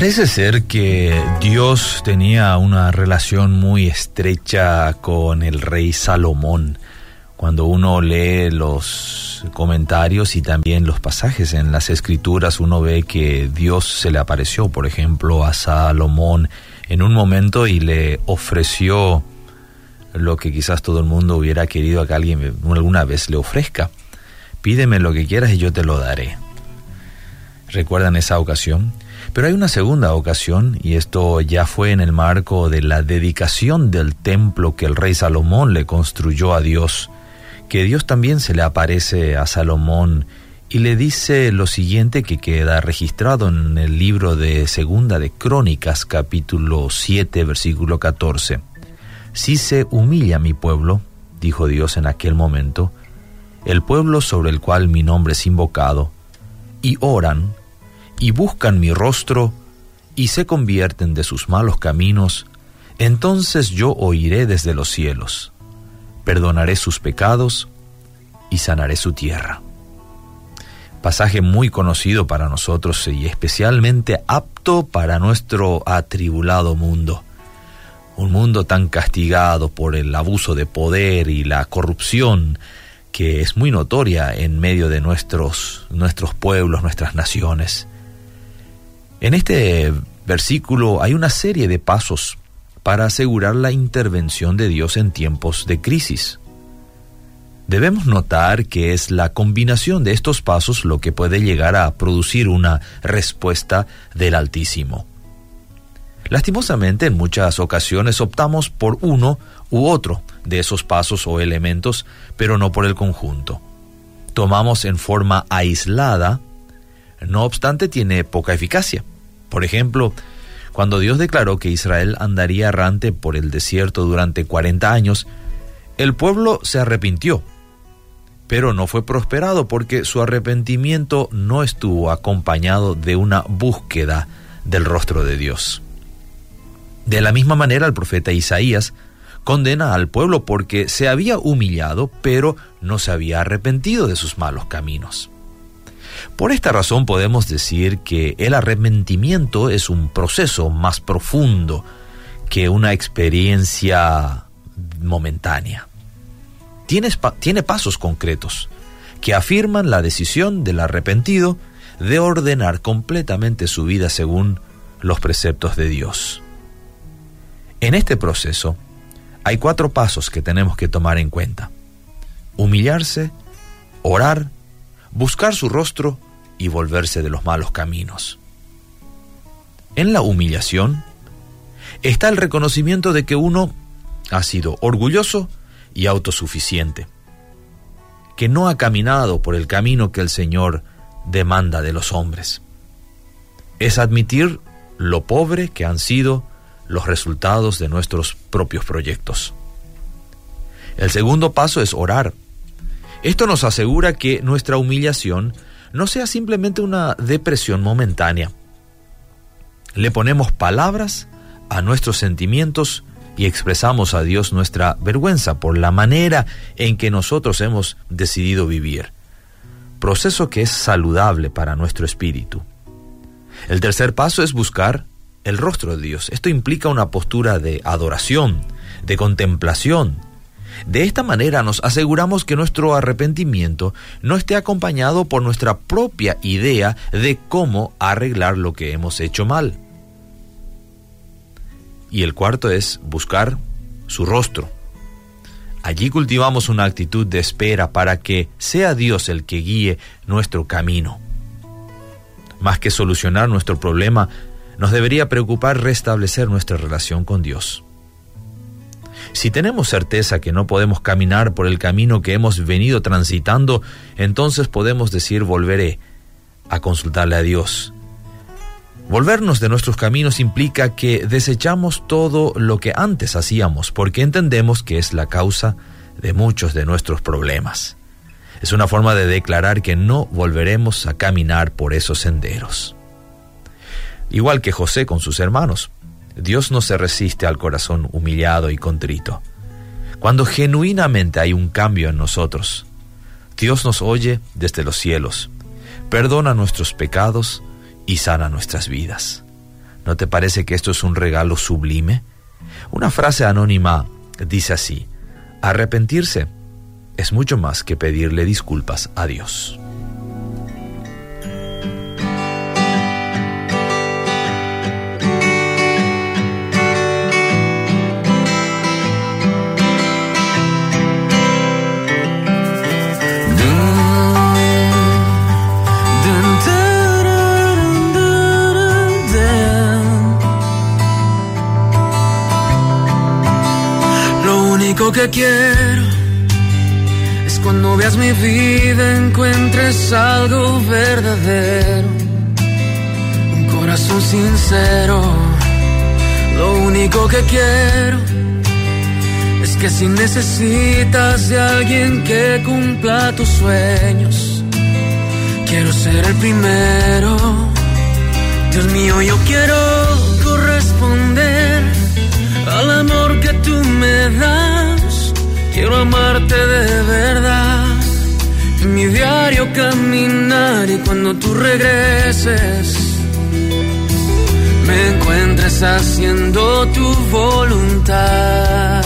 Parece ser que Dios tenía una relación muy estrecha con el rey Salomón. Cuando uno lee los comentarios y también los pasajes en las escrituras, uno ve que Dios se le apareció, por ejemplo, a Salomón en un momento y le ofreció lo que quizás todo el mundo hubiera querido a que alguien alguna vez le ofrezca. Pídeme lo que quieras y yo te lo daré. ¿Recuerdan esa ocasión? Pero hay una segunda ocasión, y esto ya fue en el marco de la dedicación del templo que el rey Salomón le construyó a Dios, que Dios también se le aparece a Salomón y le dice lo siguiente que queda registrado en el libro de Segunda de Crónicas, capítulo 7, versículo 14. Si se humilla mi pueblo, dijo Dios en aquel momento, el pueblo sobre el cual mi nombre es invocado, y oran, y buscan mi rostro y se convierten de sus malos caminos, entonces yo oiré desde los cielos, perdonaré sus pecados y sanaré su tierra. Pasaje muy conocido para nosotros y especialmente apto para nuestro atribulado mundo. Un mundo tan castigado por el abuso de poder y la corrupción que es muy notoria en medio de nuestros, nuestros pueblos, nuestras naciones. En este versículo hay una serie de pasos para asegurar la intervención de Dios en tiempos de crisis. Debemos notar que es la combinación de estos pasos lo que puede llegar a producir una respuesta del Altísimo. Lastimosamente, en muchas ocasiones optamos por uno u otro de esos pasos o elementos, pero no por el conjunto. Tomamos en forma aislada, no obstante tiene poca eficacia. Por ejemplo, cuando Dios declaró que Israel andaría errante por el desierto durante 40 años, el pueblo se arrepintió, pero no fue prosperado porque su arrepentimiento no estuvo acompañado de una búsqueda del rostro de Dios. De la misma manera, el profeta Isaías condena al pueblo porque se había humillado, pero no se había arrepentido de sus malos caminos. Por esta razón podemos decir que el arrepentimiento es un proceso más profundo que una experiencia momentánea. Tiene, tiene pasos concretos que afirman la decisión del arrepentido de ordenar completamente su vida según los preceptos de Dios. En este proceso hay cuatro pasos que tenemos que tomar en cuenta. Humillarse, orar, buscar su rostro y volverse de los malos caminos. En la humillación está el reconocimiento de que uno ha sido orgulloso y autosuficiente, que no ha caminado por el camino que el Señor demanda de los hombres. Es admitir lo pobre que han sido los resultados de nuestros propios proyectos. El segundo paso es orar esto nos asegura que nuestra humillación no sea simplemente una depresión momentánea. Le ponemos palabras a nuestros sentimientos y expresamos a Dios nuestra vergüenza por la manera en que nosotros hemos decidido vivir. Proceso que es saludable para nuestro espíritu. El tercer paso es buscar el rostro de Dios. Esto implica una postura de adoración, de contemplación, de esta manera nos aseguramos que nuestro arrepentimiento no esté acompañado por nuestra propia idea de cómo arreglar lo que hemos hecho mal. Y el cuarto es buscar su rostro. Allí cultivamos una actitud de espera para que sea Dios el que guíe nuestro camino. Más que solucionar nuestro problema, nos debería preocupar restablecer nuestra relación con Dios. Si tenemos certeza que no podemos caminar por el camino que hemos venido transitando, entonces podemos decir volveré a consultarle a Dios. Volvernos de nuestros caminos implica que desechamos todo lo que antes hacíamos porque entendemos que es la causa de muchos de nuestros problemas. Es una forma de declarar que no volveremos a caminar por esos senderos. Igual que José con sus hermanos, Dios no se resiste al corazón humillado y contrito. Cuando genuinamente hay un cambio en nosotros, Dios nos oye desde los cielos, perdona nuestros pecados y sana nuestras vidas. ¿No te parece que esto es un regalo sublime? Una frase anónima dice así, arrepentirse es mucho más que pedirle disculpas a Dios. Que quiero es cuando veas mi vida encuentres algo verdadero, un corazón sincero. Lo único que quiero es que si necesitas de alguien que cumpla tus sueños, quiero ser el primero. Dios mío, yo quiero corresponder al amor que tú me das. Quiero amarte de verdad. En mi diario caminar y cuando tú regreses, me encuentres haciendo tu voluntad.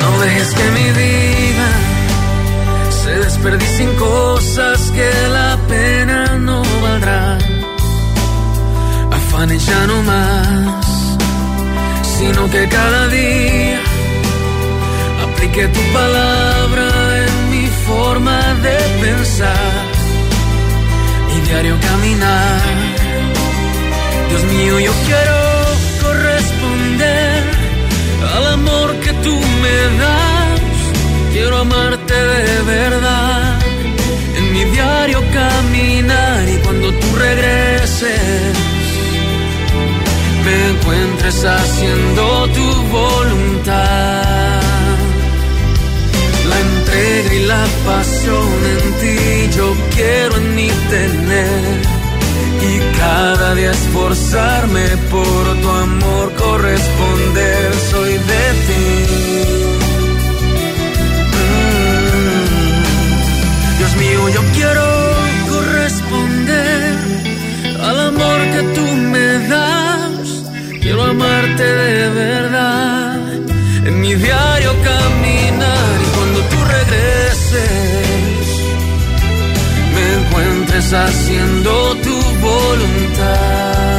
No dejes que mi vida se desperdicie en cosas que la pena no valdrá ya no más, sino que cada día aplique tu palabra en mi forma de pensar y diario caminar. Dios mío, yo quiero corresponder al amor que tú me das. Quiero amarte de verdad en mi diario caminar y cuando tú regreses encuentres haciendo tu voluntad. La entrega y la pasión en ti yo quiero en mí tener. Y cada día esforzarme por tu amor corresponder, soy de ti. Mm. Dios mío, yo quiero corresponder al amor que tú me das de verdad. En mi diario caminar y cuando tú regreses, me encuentres haciendo tu voluntad.